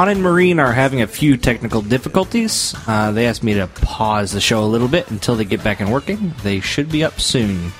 Ron and Maureen are having a few technical difficulties. Uh, they asked me to pause the show a little bit until they get back and working. They should be up soon.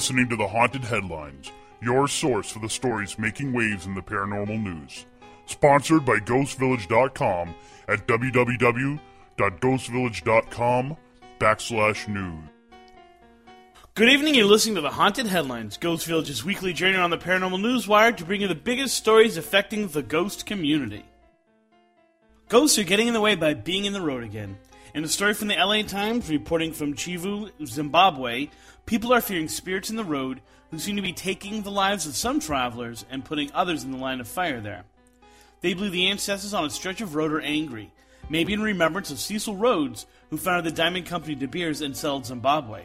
Listening to the Haunted Headlines, your source for the stories making waves in the paranormal news. Sponsored by GhostVillage.com at www.ghostvillage.com backslash news. Good evening, you're listening to the Haunted Headlines, Ghost Village's weekly journey on the paranormal news wire to bring you the biggest stories affecting the ghost community. Ghosts are getting in the way by being in the road again. In a story from the LA Times reporting from Chivu, Zimbabwe, people are fearing spirits in the road who seem to be taking the lives of some travelers and putting others in the line of fire there. They believe the ancestors on a stretch of road are angry, maybe in remembrance of Cecil Rhodes, who founded the diamond company De Beers and settled Zimbabwe.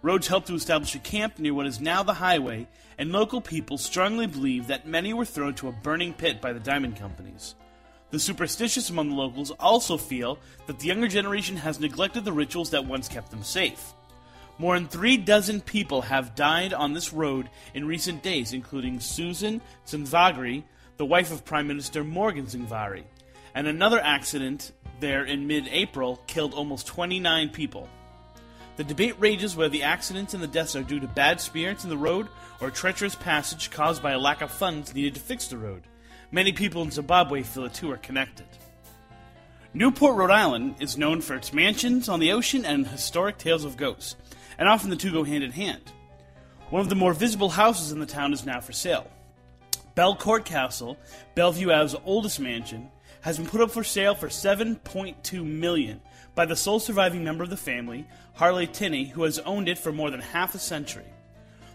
Rhodes helped to establish a camp near what is now the highway, and local people strongly believe that many were thrown to a burning pit by the diamond companies. The superstitious among the locals also feel that the younger generation has neglected the rituals that once kept them safe. More than three dozen people have died on this road in recent days, including Susan Tsvangirai, the wife of Prime Minister Morgan Tsvangirai. And another accident there in mid April killed almost 29 people. The debate rages whether the accidents and the deaths are due to bad spirits in the road or treacherous passage caused by a lack of funds needed to fix the road. Many people in Zimbabwe feel the two are connected. Newport, Rhode Island is known for its mansions on the ocean and historic tales of ghosts, and often the two go hand in hand. One of the more visible houses in the town is now for sale. Belcourt Castle, Bellevue Ave's oldest mansion, has been put up for sale for 7.2 million by the sole surviving member of the family, Harley Tinney, who has owned it for more than half a century.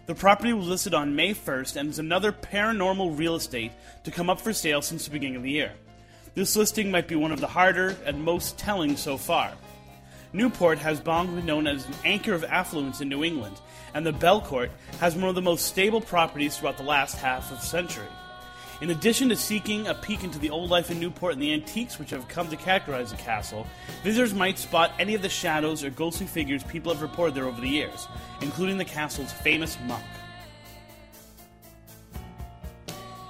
The property was listed on May 1st and is another paranormal real estate to come up for sale since the beginning of the year. This listing might be one of the harder and most telling so far. Newport has long been known as an anchor of affluence in New England, and the Belcourt has one of the most stable properties throughout the last half of century. In addition to seeking a peek into the old life in Newport and the antiques which have come to characterize the castle, visitors might spot any of the shadows or ghostly figures people have reported there over the years, including the castle's famous monk.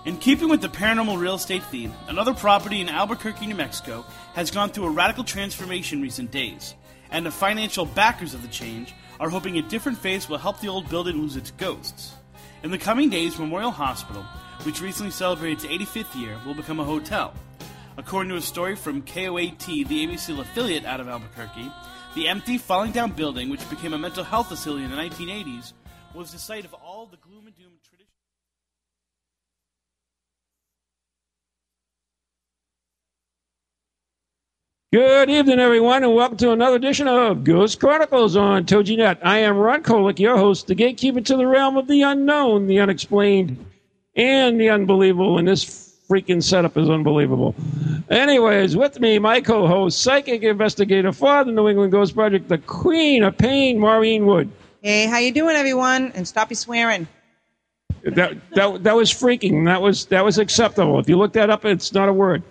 In keeping with the paranormal real estate theme, another property in Albuquerque, New Mexico has gone through a radical transformation in recent days, and the financial backers of the change are hoping a different face will help the old building lose its ghosts. In the coming days, Memorial Hospital, which recently celebrated its 85th year, will become a hotel. According to a story from KOAT, the ABC affiliate out of Albuquerque, the empty, falling down building, which became a mental health facility in the 1980s, was the site of all the gloom and doom tradition. Good evening, everyone, and welcome to another edition of Ghost Chronicles on TogiNet. I am Ron Kolek, your host, the gatekeeper to the realm of the unknown, the unexplained, and the unbelievable. In this freaking setup is unbelievable. Anyways, with me, my co-host, psychic investigator for the New England Ghost Project, the Queen of Pain, Maureen Wood. Hey, how you doing, everyone? And stop your swearing. That that that was freaking. That was that was acceptable. If you look that up, it's not a word.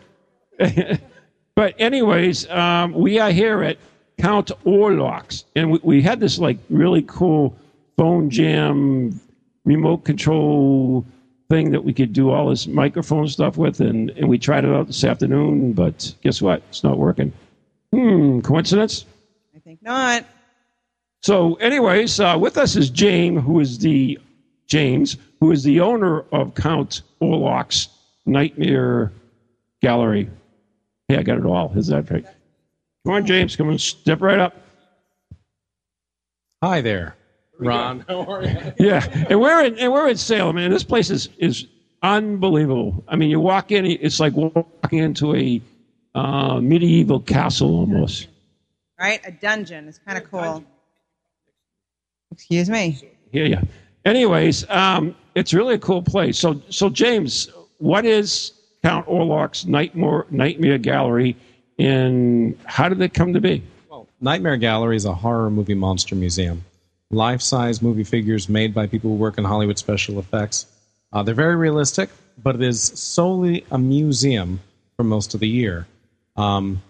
But anyways, um, we are here at Count Orlok's, and we, we had this like really cool phone jam, remote control thing that we could do all this microphone stuff with, and, and we tried it out this afternoon, but guess what? It's not working. Hmm, coincidence? I think not. So, anyways, uh, with us is James, who is the James, who is the owner of Count Orlok's Nightmare Gallery. Hey, I got it all. Is that right? Come on, James. Come on, step right up. Hi there, Ron. How are you? Yeah, and we're in and we're in Salem, man. This place is is unbelievable. I mean, you walk in, it's like walking into a uh, medieval castle almost. Right? A dungeon. It's kind of cool. Excuse me. Yeah, yeah. Anyways, um, it's really a cool place. So, so James, what is Count Orlok's Nightmare Nightmare Gallery, and how did it come to be? Well, Nightmare Gallery is a horror movie monster museum. Life size movie figures made by people who work in Hollywood special effects. Uh, they're very realistic, but it is solely a museum for most of the year. Um,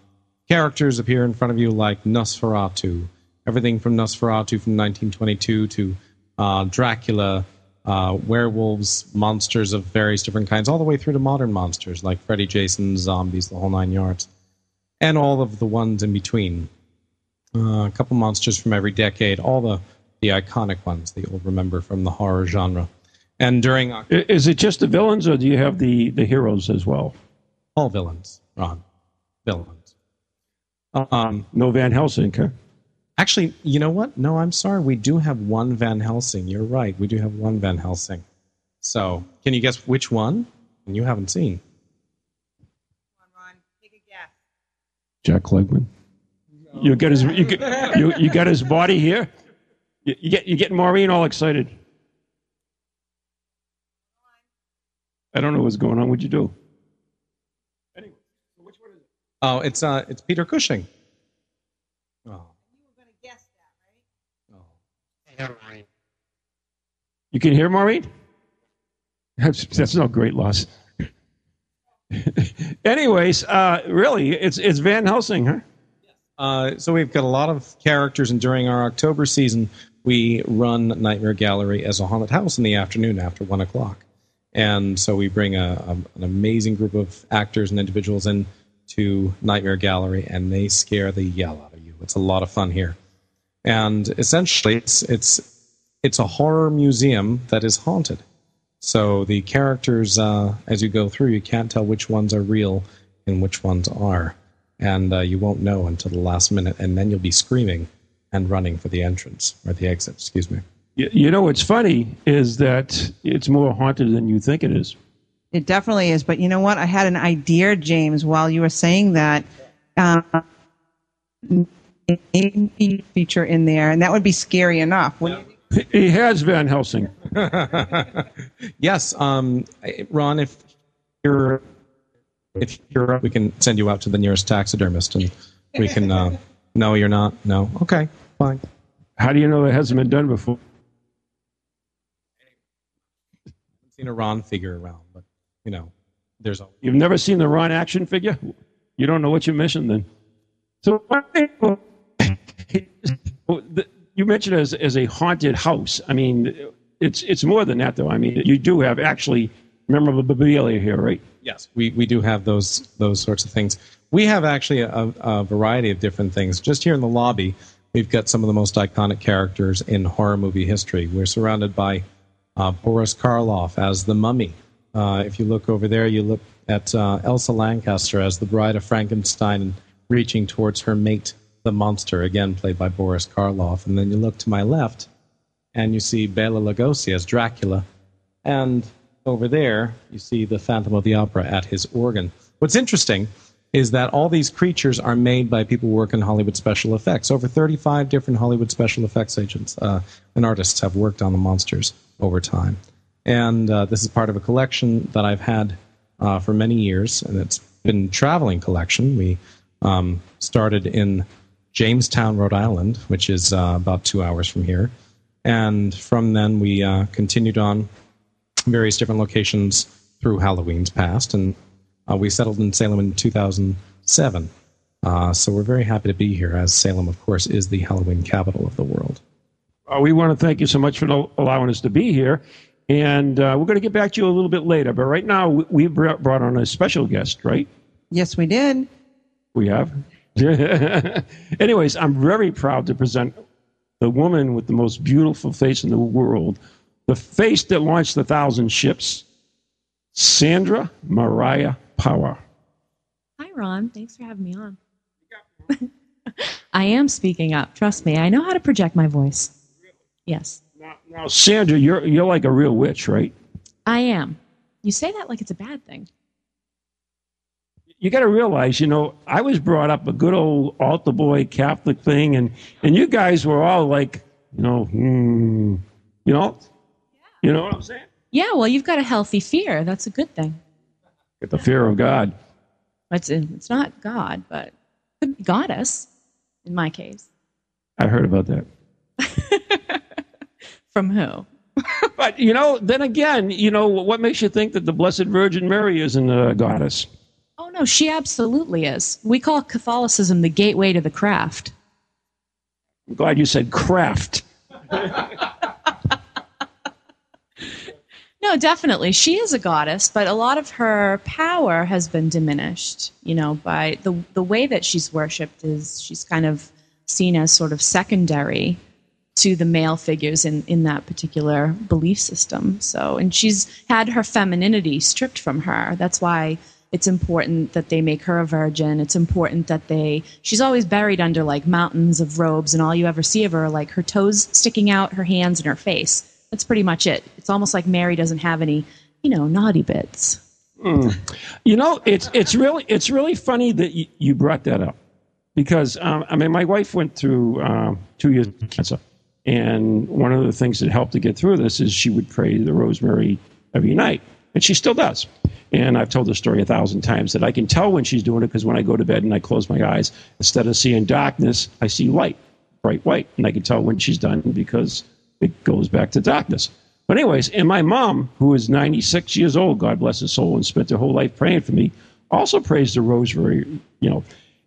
characters appear in front of you like Nosferatu, everything from Nosferatu from 1922 to uh, Dracula, uh, werewolves, monsters of various different kinds, all the way through to modern monsters like Freddy, Jason, zombies, the whole nine yards, and all of the ones in between. Uh, a couple monsters from every decade, all the, the iconic ones that you'll remember from the horror genre. And during I- Is it just the villains, or do you have the, the heroes as well? all villains, Ron, villains. Um, No Van Helsing, huh? actually, you know what? No, I'm sorry. We do have one Van Helsing. You're right. We do have one Van Helsing. So, can you guess which one? And you haven't seen. Come on, Ron. Take a guess. Jack Klugman. You got his you, get, you, you got his body here. You, you get you getting Maureen all excited. I don't know what's going on. What'd you do? Oh, it's uh, it's Peter Cushing. Oh, You were going to guess that, right? oh. You can hear Maureen. That's that's no great loss. Anyways, uh, really, it's it's Van Helsing, huh? Uh, so we've got a lot of characters, and during our October season, we run Nightmare Gallery as a haunted house in the afternoon after one o'clock. And so we bring a, a, an amazing group of actors and individuals in to Nightmare Gallery, and they scare the yell out of you. It's a lot of fun here, and essentially, it's it's it's a horror museum that is haunted. So the characters, uh, as you go through, you can't tell which ones are real and which ones are, and uh, you won't know until the last minute, and then you'll be screaming and running for the entrance or the exit. Excuse me. You, you know what's funny is that it's more haunted than you think it is. It definitely is. But you know what? I had an idea, James, while you were saying that. Uh, feature in there, and that would be scary enough. wouldn't? He has Van Helsing. yes, um, Ron, if you're if you're up, we can send you out to the nearest taxidermist, and we can. Uh, no, you're not. No, okay, fine. How do you know it hasn't been done before? I've seen a Ron figure around, but you know, there's a You've never seen the Ron action figure? You don't know what you're missing then. So you mentioned it as, as a haunted house. I mean, it's it's more than that, though. I mean, you do have actually memorabilia here, right? Yes, we, we do have those those sorts of things. We have actually a, a variety of different things. Just here in the lobby, we've got some of the most iconic characters in horror movie history. We're surrounded by uh, Boris Karloff as the mummy. Uh, if you look over there, you look at uh, Elsa Lanchester as the bride of Frankenstein reaching towards her mate, the monster, again played by Boris Karloff. And then you look to my left, and you see Bela Lugosi as Dracula. And over there, you see the Phantom of the Opera at his organ. What's interesting is that all these creatures are made by people who work in Hollywood special effects. Over 35 different Hollywood special effects agents uh, and artists have worked on the monsters over time. And uh, this is part of a collection that I've had uh, for many years, and it's been traveling collection. We um, started in Jamestown, Rhode Island, which is uh, about two hours from here. And from then, we uh, continued on various different locations through Halloween's past, and uh, we settled in Salem in 2007. Uh, so we're very happy to be here, as Salem, of course, is the Halloween capital of the world. Uh, we want to thank you so much for allowing us to be here. And uh, we're going to get back to you a little bit later. But right now, we, we brought brought on a special guest, right? Yes, we did. We have. Anyways, I'm very proud to present the woman with the most beautiful face in the world, the face that launched a thousand ships, Sandra Mariah Power. Hi, Ron. Thanks for having me on. I am speaking up. Trust me. I know how to project my voice. Yes, Now, Sandra, you're you're like a real witch, right? I am. You say that like it's a bad thing. you got to realize, you know, I was brought up a good old altar boy Catholic thing, and and you guys were all like, you know, hmm, you know, you know what I'm saying? Yeah, well, you've got a healthy fear. That's a good thing. Get the fear of God. It's, it's not God, but could be goddess in my case. I heard about that. From who? But you know, then again, you know, what makes you think that the Blessed Virgin Mary isn't a goddess? Oh, no, she absolutely is. We call Catholicism the gateway to the craft. I'm glad you said craft. No, definitely. She is a goddess, but a lot of her power has been diminished, you know, by the the way that she's worshipped is she's kind of seen as sort of secondary to the male figures in, in that particular belief system. So, and she's had her femininity stripped from her. That's why it's important that they make her a virgin. It's important that they, she's always buried under like mountains of robes, and all you ever see of her are like her toes sticking out, her hands, and her face. That's pretty much it. It's almost like Mary doesn't have any, you know, naughty bits. You know, it's it's really it's really funny that you, you brought that up because um, I mean, my wife went through um, two years of cancer, and one of the things that helped to get through this is she would pray the Rosary every night, and she still does. And I've told the story a thousand times that I can tell when she's doing it because when I go to bed and I close my eyes, instead of seeing darkness, I see light, bright white, and I can tell when she's done because it goes back to darkness. But anyways, and my mom, who is 96 years old, God bless her soul, and spent her whole life praying for me, also prays the rosary, you know.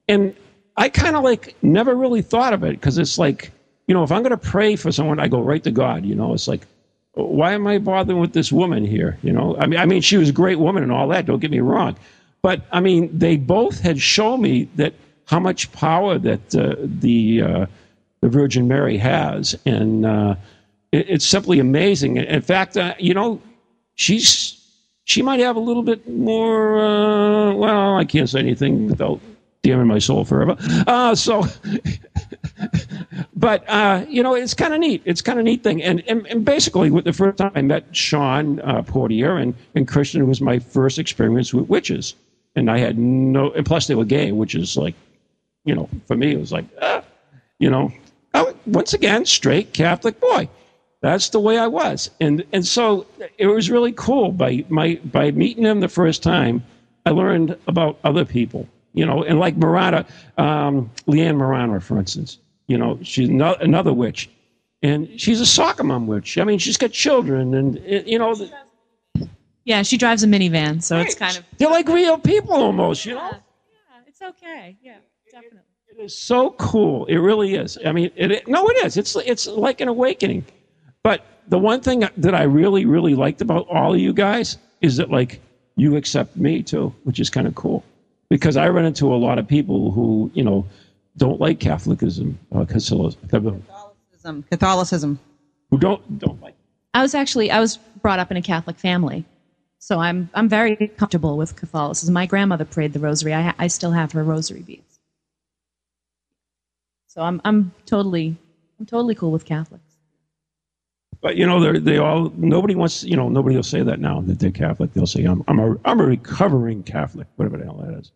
And I kind of like never really thought of it because it's like, you know, if I'm going to pray for someone, I go right to God, you know. It's like, why am I bothering with this woman here, you know? I mean, I mean, she was a great woman and all that, don't get me wrong. But I mean, they both had shown me that how much power that uh, the uh, the Virgin Mary has, and uh, it's simply amazing. In fact, uh, you know, she's she might have a little bit more. Uh, well, I can't say anything without damning my soul forever. Uh, so, but uh, you know, it's kind of neat. It's kind of neat thing. And, and and basically, with the first time I met Sean uh, Poirier and and Christian, was my first experience with witches, and I had no. And plus, they were gay, which is like, you know, for me, it was like, ah, you know, I, once again, straight Catholic boy. That's the way I was, and and so it was really cool. By my by meeting him the first time, I learned about other people, you know, and like Marrama, um, Leanne Marrama, for instance, you know, she's no, another witch, and she's a soccer mom witch. I mean, she's got children, and you know, Yeah, she drives a minivan, so it's kind of. they're like real people almost, you know. Yeah, it's okay. Yeah, definitely. It is so cool. It really is. I mean, it, it- no, it is. It's it's like an awakening. But the one thing that I really really liked about all of you guys is that like you accept me too, which is kind of cool. Because I run into a lot of people who you know don't like Catholicism, uh, Catholicism, Catholicism. Catholicism. who don't don't like. I was actually I was brought up in a Catholic family, so I'm I'm very comfortable with Catholicism. My grandmother prayed the Rosary. I I still have her Rosary beads, so I'm I'm totally I'm totally cool with Catholics. But you know, they they all nobody wants you know nobody will say that now that they're Catholic. They'll say I'm I'm a I'm a recovering Catholic, whatever the hell that is.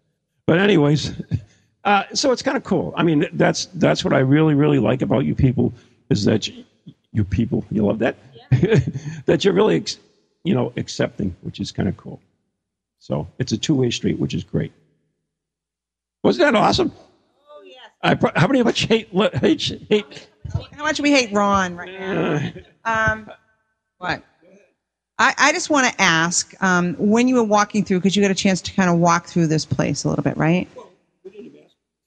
But anyways, uh, so it's kind of cool. I mean, that's that's what I really really like about you people is that you, you people you love that that you're really ex, you know accepting, which is kind of cool. So it's a two way street, which is great. Wasn't that awesome? Oh yes. I, how many of us hate hate, hate How much we hate Ron right now. Um, what? I, I just want to ask um, when you were walking through, because you got a chance to kind of walk through this place a little bit, right?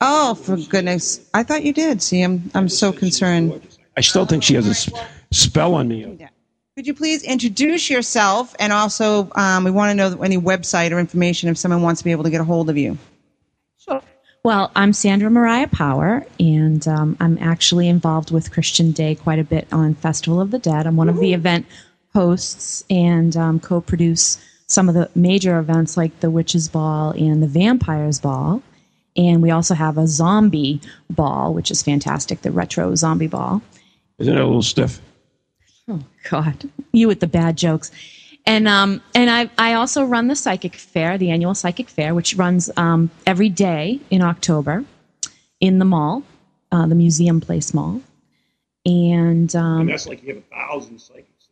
Oh, for goodness! I thought you did. See, I'm I'm so concerned. I still think she has a s- spell on me. Could you please introduce yourself, and also um, we want to know any website or information if someone wants to be able to get a hold of you. Well, I'm Sandra Mariah Power, and um, I'm actually involved with Christian Day quite a bit on Festival of the Dead. I'm one of the event hosts and um, co produce some of the major events like the Witches Ball and the Vampires Ball. And we also have a zombie ball, which is fantastic, the retro zombie ball. Isn't it a little stiff? Oh God, you with the bad jokes. And um, and I I also run the psychic fair, the annual psychic fair, which runs um, every day in October in the mall, uh, the Museum Place Mall. And um, that's like you have a thousand psychics.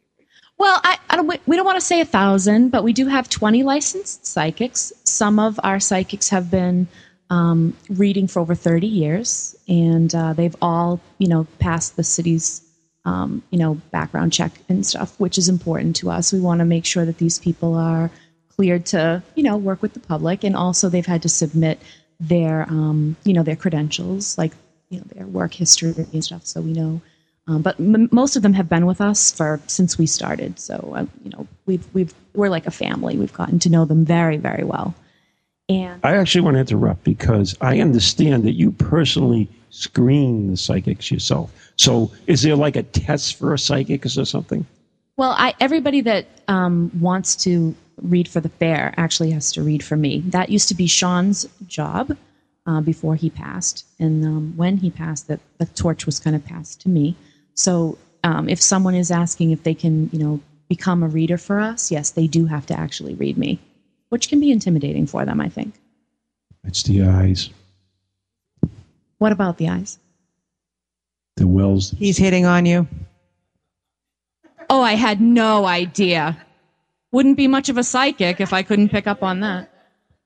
well, I, I don't, we don't want to say a thousand, but we do have 20 licensed psychics. Some of our psychics have been um, reading for over 30 years, and uh, they've all, you know, passed the city's, um, you know, background check and stuff, which is important to us. We want to make sure that these people are cleared to, you know, work with the public, and also they've had to submit their, um, you know, their credentials, like, you know, their work history and stuff, so we know. Um, but m- most of them have been with us for since we started. So uh, you know, we've we've we're like a family. We've gotten to know them very very well. And I actually want to interrupt because I understand that you personally screen the psychics yourself. So, is there like a test for a psychic or something? Well, I, everybody that um, wants to read for the fair actually has to read for me. That used to be Sean's job uh, before he passed, and um, when he passed, the, the torch was kind of passed to me. So, um, if someone is asking if they can, you know, become a reader for us, yes, they do have to actually read me, which can be intimidating for them, I think. It's the eyes, What about the eyes? The wells. He's hitting on you. Oh, I had no idea. Wouldn't be much of a psychic if I couldn't pick up on that.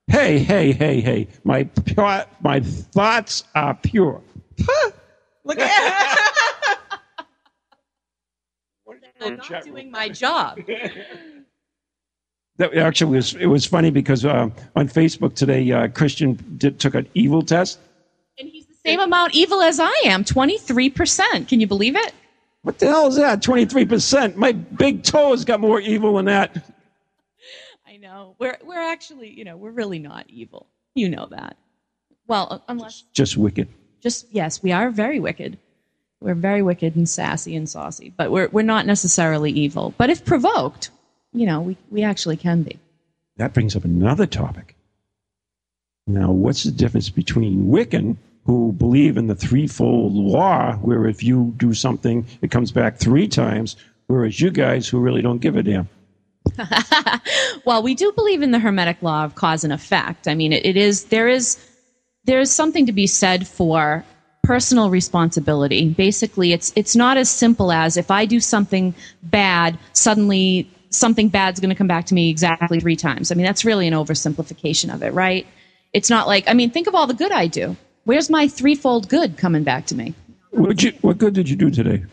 Hey, hey, hey, hey! My pure, my thoughts are pure. Look at I'm not doing my job. That actually was it was funny because uh, on Facebook today, uh, Christian did, took an evil test. And he's the same amount evil as I am 23%. Can you believe it? What the hell is that? Twenty three percent. My big toe has got more evil than that. I know. We're, we're actually, you know, we're really not evil. You know that. Well, unless, Just wicked. just, yes, we are very wicked. We're very wicked and sassy and saucy, but we're, we're not necessarily evil. But if provoked, you know, we, we actually can be. That brings up another topic. Now, what's the difference between Wiccan, who believe in the threefold law, where if you do something, it comes back three times, whereas you guys who really don't give a damn? well, we do believe in the hermetic law of cause and effect. I mean, it, it is there is there is something to be said for personal responsibility. Basically, it's it's not as simple as if I do something bad, suddenly something bad's going to come back to me exactly three times. I mean, that's really an oversimplification of it, right? It's not like I mean, think of all the good I do. Where's my threefold good coming back to me? What, you, what good did you do today?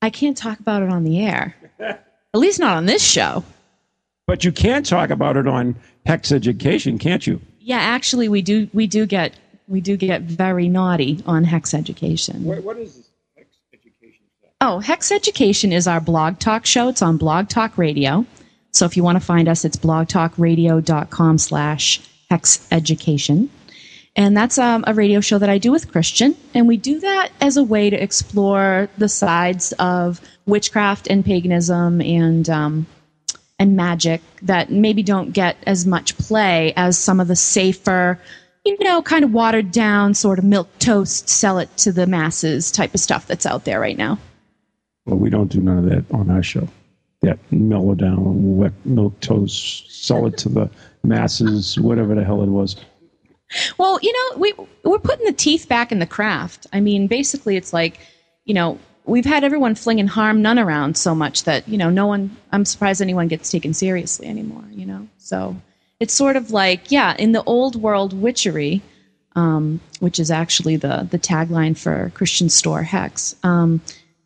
I can't talk about it on the air. At least not on this show. But you can talk about it on Hex Education, can't you? Yeah, actually, we do. We do get we do get very naughty on Hex Education. what is this Hex Education? Oh, Hex Education is our blog talk show. It's on Blog Talk Radio. So if you want to find us, it's blogtalkradio.com slash Hex Education. And that's um, a radio show that I do with Christian. And we do that as a way to explore the sides of witchcraft and paganism and um, and magic that maybe don't get as much play as some of the safer, you know, kind of watered down sort of milk toast, sell it to the masses type of stuff that's out there right now. Well, we don't do none of that on our show. That mellow down, wet milk toast, sell it to the masses, whatever the hell it was. Well, you know, we we're putting the teeth back in the craft. I mean, basically, it's like, you know, we've had everyone flinging harm none around so much that you know, no one. I'm surprised anyone gets taken seriously anymore. You know, so it's sort of like, yeah, in the old world witchery, um, which is actually the the tagline for Christian Store Hex. Um,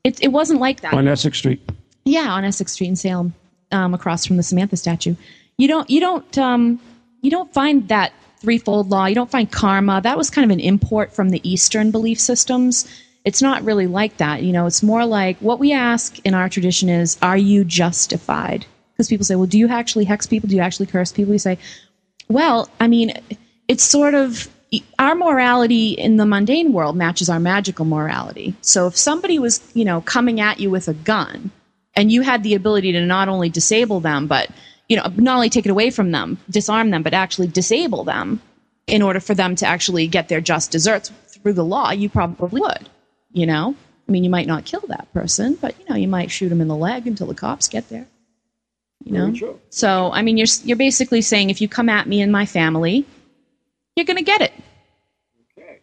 it it wasn't like that. On Essex Street. Yeah, on Essex Street in Salem, um, across from the Samantha statue. You don't you don't um, you don't find that threefold law. You don't find karma. That was kind of an import from the Eastern belief systems. It's not really like that. You know, it's more like what we ask in our tradition is, are you justified? Because people say, well, do you actually hex people? Do you actually curse people? We say, well, I mean, it's sort of our morality in the mundane world matches our magical morality. So if somebody was, you know, coming at you with a gun and you had the ability to not only disable them, but you know, not only take it away from them, disarm them, but actually disable them in order for them to actually get their just deserts through the law, you probably would. You know, I mean, you might not kill that person, but you know, you might shoot him in the leg until the cops get there. You know, so I mean, you're you're basically saying if you come at me and my family, you're going to get it. Okay.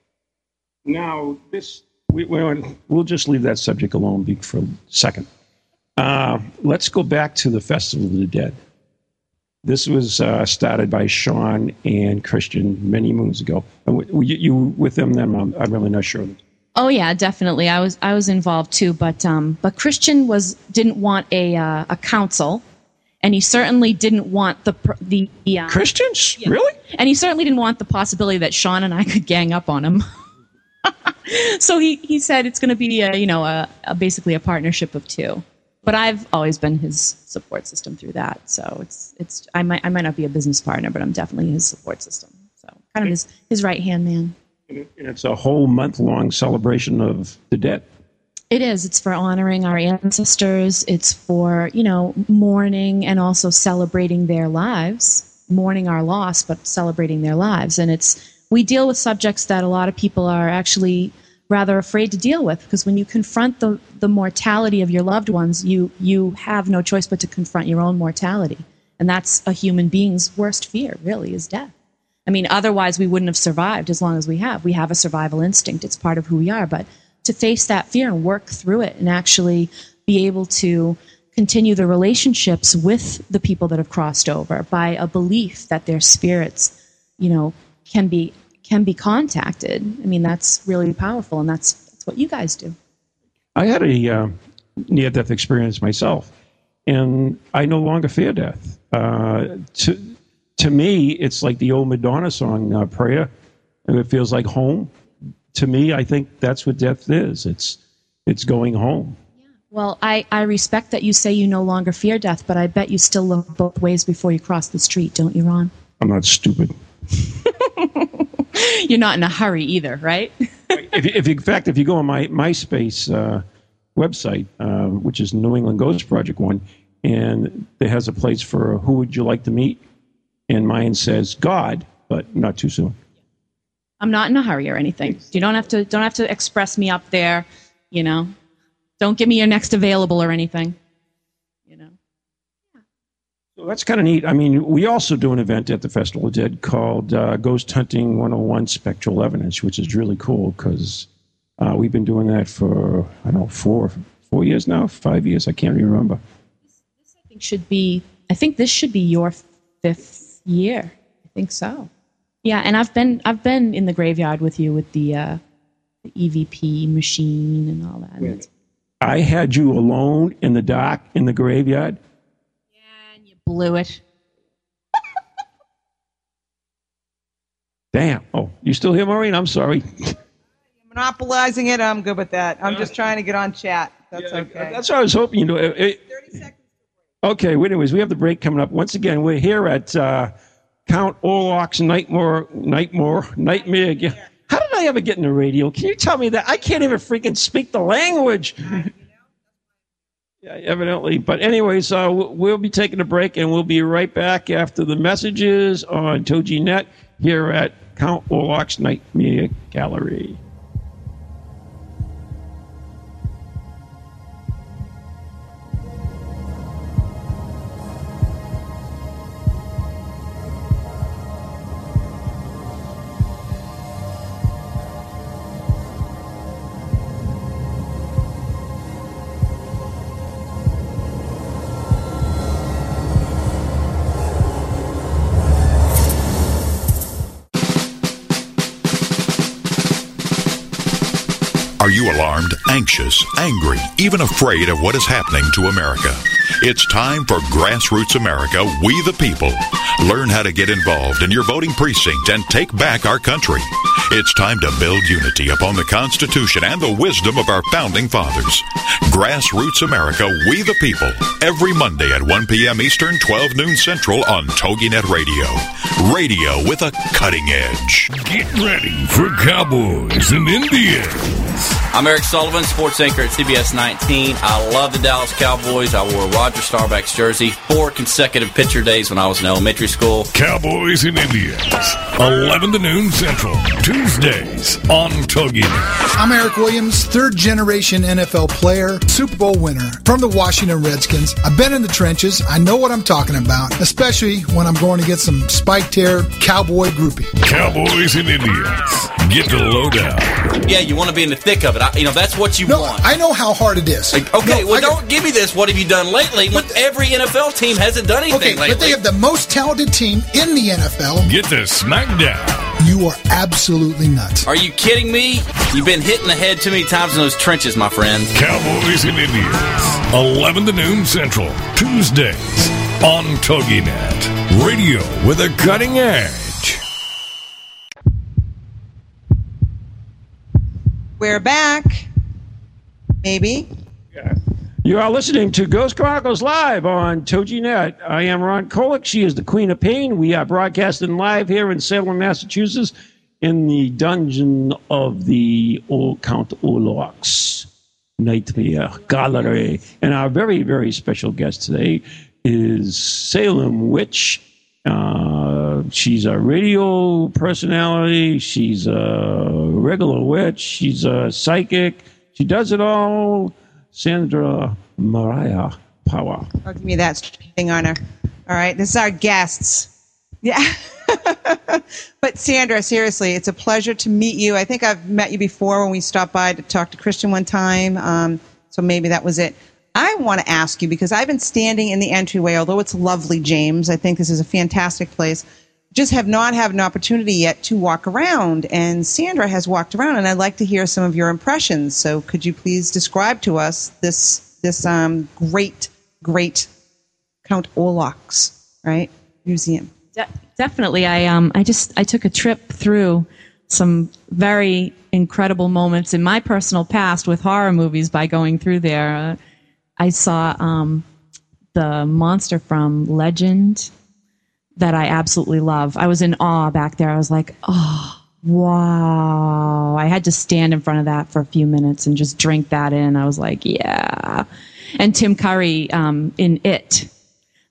Now, this we, we, we'll just leave that subject alone for a second. Uh, let's go back to the Festival of the Dead. This was uh, started by Sean and Christian many moons ago. And w- you, you with them then? I'm, I'm really not sure. Oh yeah, definitely. I was I was involved too, but um, but Christian was didn't want a uh, a council, and he certainly didn't want the the uh, Christians, really? and he certainly didn't want the possibility that Sean and I could gang up on him. so he, he said it's going to be a you know a, a basically a partnership of two. But I've always been his support system through that. So it's it's I might I might not be a business partner, but I'm definitely his support system. So kind of his his right hand man. And it's a whole month long celebration of the dead. It is. It's for honoring our ancestors. It's for, you know, mourning and also celebrating their lives, mourning our loss, but celebrating their lives. And it's, we deal with subjects that a lot of people are actually rather afraid to deal with because when you confront the, the mortality of your loved ones, you, you have no choice but to confront your own mortality. And that's a human being's worst fear, really, is death. I mean, otherwise we wouldn't have survived as long as we have. We have a survival instinct. It's part of who we are. But to face that fear and work through it and actually be able to continue the relationships with the people that have crossed over by a belief that their spirits, you know, can be can be contacted. I mean, that's really powerful, and that's that's what you guys do. I had a uh, near death experience myself, and I no longer fear death. Uh, to to me, it's like the old Madonna song, uh, "Prayer." It feels like home. To me, I think that's what death is. It's it's going home. Well, I, I respect that you say you no longer fear death, but I bet you still look both ways before you cross the street, don't you, Ron? I'm not stupid. You're not in a hurry either, right? if, if in fact, if you go on my MySpace uh, website, uh, which is New England Ghost Project one, and it has a place for who would you like to meet, and mine says God, but not too soon. I'm not in a hurry or anything. You don't have to don't have to express me up there, you know. Don't give me your next available or anything. You know. So that's kind of neat. I mean, we also do an event at the Festival of Dead called uh, Ghost Hunting 101 Spectral Evidence, which is really cool because uh, we've been doing that for, I don't know, four, four years now, five years, I can't even remember. I think should be I think this should be your fifth year. I think so. Yeah, and I've been I've been in the graveyard with you with the, uh, the EVP machine and all that. And I had you alone in the dark in the graveyard. Blew it. Damn. Oh, you still here, Maureen? I'm sorry. Monopolizing it, I'm good with that. I'm just trying to get on chat. That's okay. That's what I was hoping you do. It- it- Okay, well, anyways, we have the break coming up. Once again, we're here at uh, Count Orlok's Nightmare, Nightmare, Nightmare. again. How did I ever get in the radio? Can you tell me that? I can't even freaking speak the language. Yeah, evidently. But anyways, uh, we'll be taking a break, and we'll be right back after the messages on TogiNet here at Count Orlok's Media Gallery. Anxious, angry, even afraid of what is happening to America? It's time for Grassroots America, We the People. Learn how to get involved in your voting precinct and take back our country. It's time to build unity upon the Constitution and the wisdom of our founding fathers. Grassroots America, We the People. Every Monday at 1 p.m. Eastern, 12 noon Central on TogiNet Radio. Radio with a cutting edge. Get ready for Cowboys and Indians. I'm Eric Sullivan, sports anchor at CBS 19. I love the Dallas Cowboys. I wore a Roger Staubach jersey four consecutive pitcher days when I was in elementary school. Cowboys and Indians. 11 to noon Central. Tuesdays on TogiNet. I'm Eric Williams, third generation NFL player, Super Bowl winner from the Washington Redskins. I've been in the trenches. I know what I'm talking about, especially when I'm going to get some spiked hair cowboy groupie. Cowboys and Indians. Get the lowdown. Yeah, you want to be in the thick of it. I, you know, that's what you No, want. I know how hard it is. Okay, No, well, I don't give me this. What have you done lately? When every NFL team hasn't done anything Okay, lately. but they have the most talented team in the NFL. Get the smackdown. You are absolutely nuts. Are you kidding me? You've been hit in the head too many times in those trenches, my friend. Cowboys and Indians. 11 to noon Central. Tuesdays on TogiNet. Radio with a cutting edge. We're back. Maybe. You are listening to Ghost Chronicles Live on TogiNet. I am Ron Kolek. She is the Queen of Pain. We are broadcasting live here in Salem, Massachusetts. in the dungeon of the old Count Orlok's Nightmare Gallery. And our very, very special guest today is Salem Witch. Uh, she's a radio personality. She's a regular witch. She's a psychic. She does it all. Sandra Mariah Power. Oh, give me that thing on her. All right, this is our guests. Yeah. but Sandra, seriously, it's a pleasure to meet you. I think I've met you before when we stopped by to talk to Christian one time. Um, so maybe that was it. I want to ask you because I've been standing in the entryway, although it's lovely, James. I think this is a fantastic place. Just have not had an opportunity yet to walk around. And Sandra has walked around, and I'd like to hear some of your impressions. So could you please describe to us this this um, great, great Count Orlok's right museum? De- definitely. I um I just I took a trip through some very incredible moments in my personal past with horror movies by going through there. Uh, I saw um, the monster from Legend that I absolutely love. I was in awe back there. I was like, oh wow! I had to stand in front of that for a few minutes and just drink that in. I was like, yeah. And Tim Curry um, in It,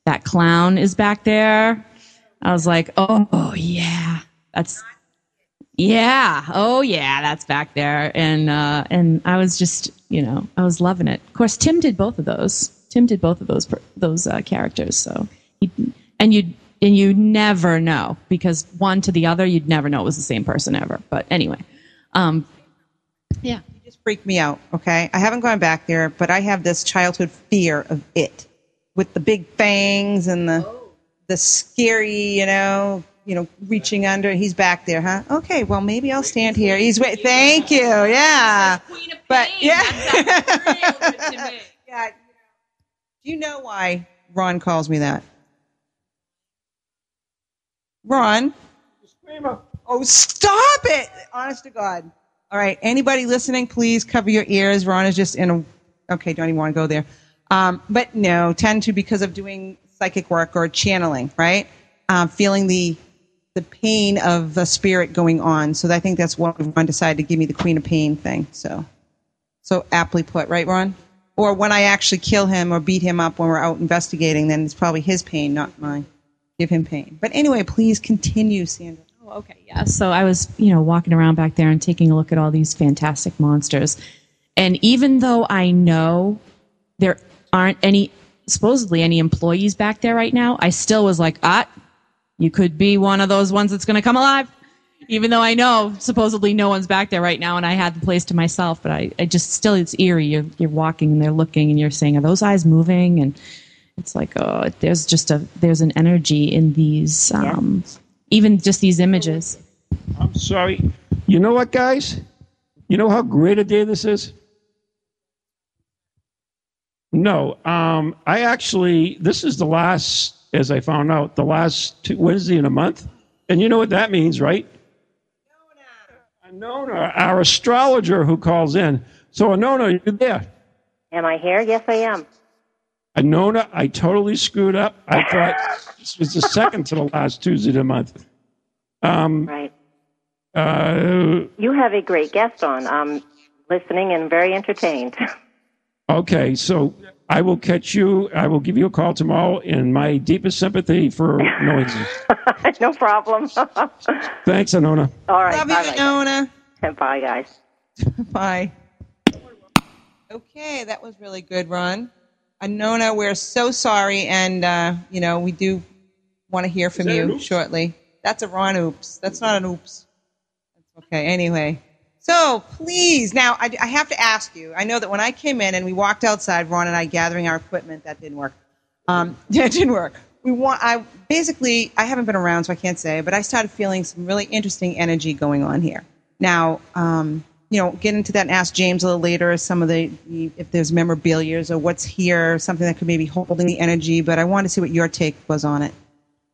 that clown is back there. I was like, oh yeah, that's yeah, oh yeah, that's back there, and uh, and I was just you know I was loving it. Of course, Tim did both of those. Tim did both of those those uh, characters. So he, and you and you never know because one to the other, you'd never know it was the same person ever. But anyway, um, yeah, you just freaked me out. Okay, I haven't gone back there, but I have this childhood fear of it with the big fangs and the the scary, you know, you know, reaching under. He's back there, huh? Okay, well, maybe I'll stand here. He's wait. Thank you. Yeah, but yeah, yeah. Do you know why Ron calls me that? Ron. Oh, stop it! Honest to God. All right, anybody listening, please cover your ears. Ron is just in a. Okay, don't even want to go there. Um, but no, tend to because of doing psychic work or channeling, right? Um, feeling the the pain of the spirit going on. So I think that's why Ron decided to give me the Queen of Pain thing. So, so aptly put, right, Ron? Or when I actually kill him or beat him up when we're out investigating, then it's probably his pain, not mine. Give him pain. But anyway, please continue, Sandra. Oh, okay, yeah. So I was, you know, walking around back there and taking a look at all these fantastic monsters. And even though I know there aren't any supposedly any employees back there right now, I still was like, ah, you could be one of those ones that's going to come alive. Even though I know supposedly no one's back there right now and I had the place to myself, but I, I just still, it's eerie. You're, you're walking and they're looking and you're saying, are those eyes moving? And it's like, oh, there's just a, there's an energy in these, um, even just these images. I'm sorry. You know what, guys? You know how great a day this is? No, um, I actually, this is the last, as I found out, the last two, Wednesday in a month. And you know what that means, right? Anona, Anona, our astrologer who calls in. So, Anona, you there? Am I here? Yes, I am. Anona, I totally screwed up. I thought this was the second to the last Tuesday of the month. Um, right. Uh, You have a great guest on. I'm listening and very entertained. Okay, so I will catch you. I will give you a call tomorrow in my deepest sympathy for noises. no problem. Thanks, Anona. All right. Love you, bye-bye. Anona. Bye, guys. Bye. Okay, that was really good, Ron. Anona, we're so sorry, and uh, you know we do want to hear from you shortly. That's a Ron oops. That's not an oops. That's okay. Anyway, so please, now I, I have to ask you. I know that when I came in and we walked outside, Ron and I gathering our equipment, that didn't work. Um, that didn't work. We want. I basically I haven't been around, so I can't say. But I started feeling some really interesting energy going on here. Now, um, you know, get into that and ask James a little later some of the, if there's memorabilia or what's here, something that could maybe holding the energy. But I wanted to see what your take was on it.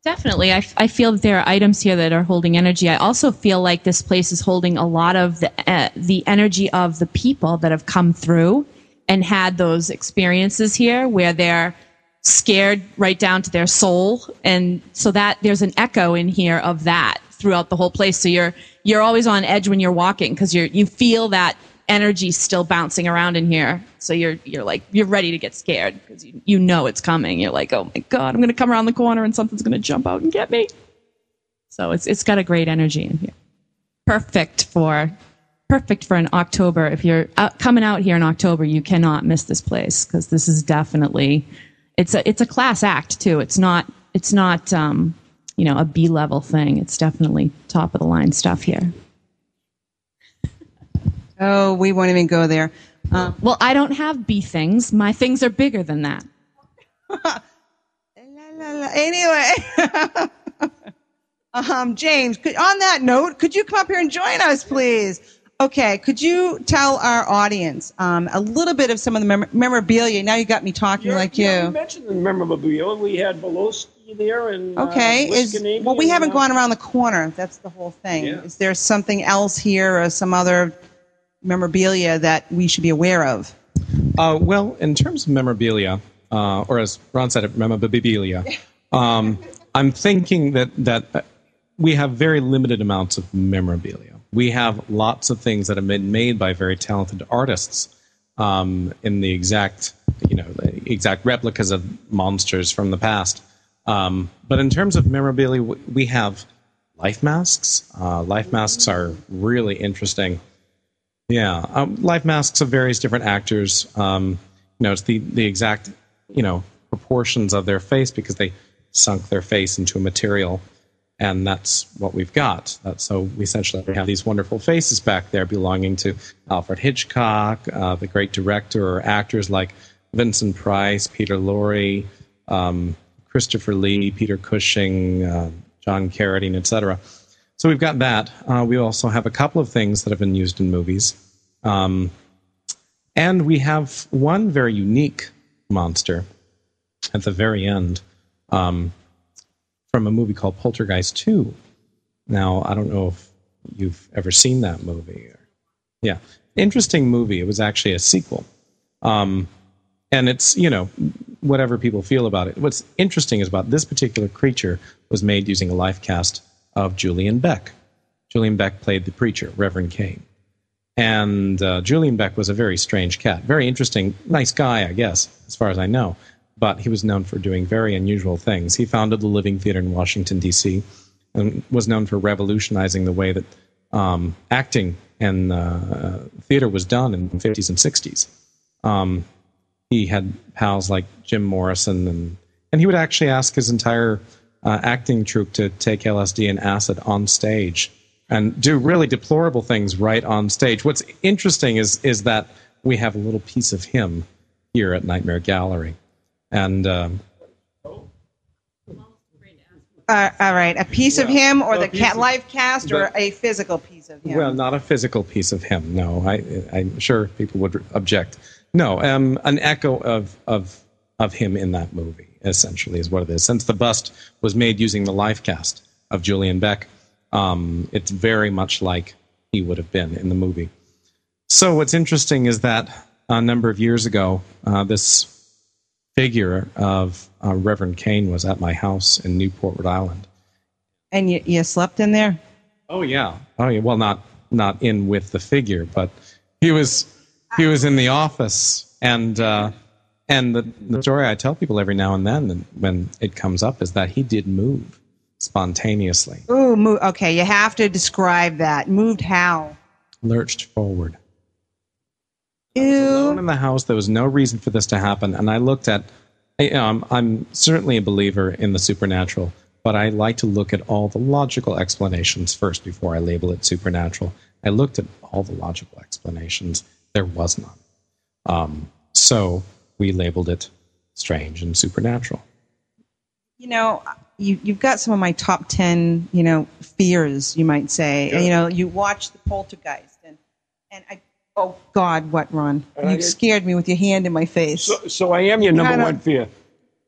Definitely. I, feel that there are items here that are holding energy. I also feel like this place is holding a lot of the, uh, the energy of the people that have come through and had those experiences here where they're scared right down to their soul. And so that there's an echo in here of that throughout the whole place. So you're you're always on edge when you're walking because you're you feel that energy still bouncing around in here. So you're you're like you're ready to get scared because you, you know it's coming. You're like, oh my god, I'm gonna come around the corner and something's gonna jump out and get me. So it's it's got a great energy in here. Perfect for perfect for an October. If you're out, coming out here in October, you cannot miss this place because this is definitely it's a it's a class act too. It's not it's not um, you know a B level thing. It's definitely top of the line stuff here. Oh, we won't even go there. Uh, well, I don't have B things. My things are bigger than that. la, la, la. anyway, um, James, could, on that note, could you come up here and join us, please? Okay, could you tell our audience um, a little bit of some of the mem- memorabilia? Now you got me talking like yeah, you. You mentioned the memorabilia. We had Bela Lugosi there and Okay, uh, is well, we haven't uh, gone around the corner. That's the whole thing. Yeah. Is there something else here or some other memorabilia that we should be aware of? Uh, well, in terms of memorabilia, uh, or as Ron said, memorabilia, um, I'm thinking that that uh, we have very limited amounts of memorabilia. We have lots of things that have been made by very talented artists um, in the exact, you know, exact replicas of monsters from the past. Um, but in terms of memorabilia, we have life masks. Uh, life masks are really interesting. Yeah, um, life masks of various different actors. Um, you know, it's the the exact you know proportions of their face because they sunk their face into a material, and that's what we've got. That's so we essentially have these wonderful faces back there belonging to Alfred Hitchcock, uh, the great director, or actors like Vincent Price, Peter Lorre, um, Christopher Lee, Peter Cushing, uh, John Carradine, etc. So we've got that. Uh, we also have a couple of things that have been used in movies. Um, and we have one very unique monster at the very end um, from a movie called Poltergeist 2. Now, I don't know if you've ever seen that movie. Yeah. Interesting movie. It was actually a sequel. Um, and it's, you know, whatever people feel about it. What's interesting is about this particular creature was made using a life cast of Julian Beck. Julian Beck played the preacher, Reverend Kane. And uh, Julian Beck was a very strange cat. Very interesting, nice guy, I guess, as far as I know. But he was known for doing very unusual things. He founded the Living Theater in Washington, D.C., and was known for revolutionizing the way that um, acting and uh, theater was done in the 50s and 60s. Um, he had pals like Jim Morrison, and, and he would actually ask his entire uh, acting troupe to take LSD and acid on stage and do really deplorable things right on stage. What's interesting is is that we have a little piece of him here at Nightmare Gallery, and um, Uh, all right, a piece of him or the of- life cast or a physical piece of him? well, not a physical piece of him. No, I, I'm sure people would object. No, um, an echo of of of him in that movie essentially is what it is. Since the bust was made using the life cast of Julian Beck, um, it's very much like he would have been in the movie. So what's interesting is that a number of years ago, uh, this figure of uh, Reverend Kane was at my house in Newport, Rhode Island. and you, you slept in there? Oh yeah. Oh yeah. Well, not not in with the figure, but he was he was in the office, and uh, and the the story I tell people every now and then when it comes up is that he did move spontaneously, Ooh, move. Okay, you have to describe that. Moved how? lurched forward. Ew. Alone in the house, there was no reason for this to happen, and I looked at. I, um, I'm certainly a believer in the supernatural, but I like to look at all the logical explanations first before I label it supernatural. I looked at all the logical explanations. There was none. Um, so we labeled it strange and supernatural. You know, you, you've got some of my top 10, you know, fears, you might say. Yeah. You know, you watch The Poltergeist, and, and I, oh, God, what, Ron? And You get- scared me with your hand in my face. So, so I am your number Kinda- one fear.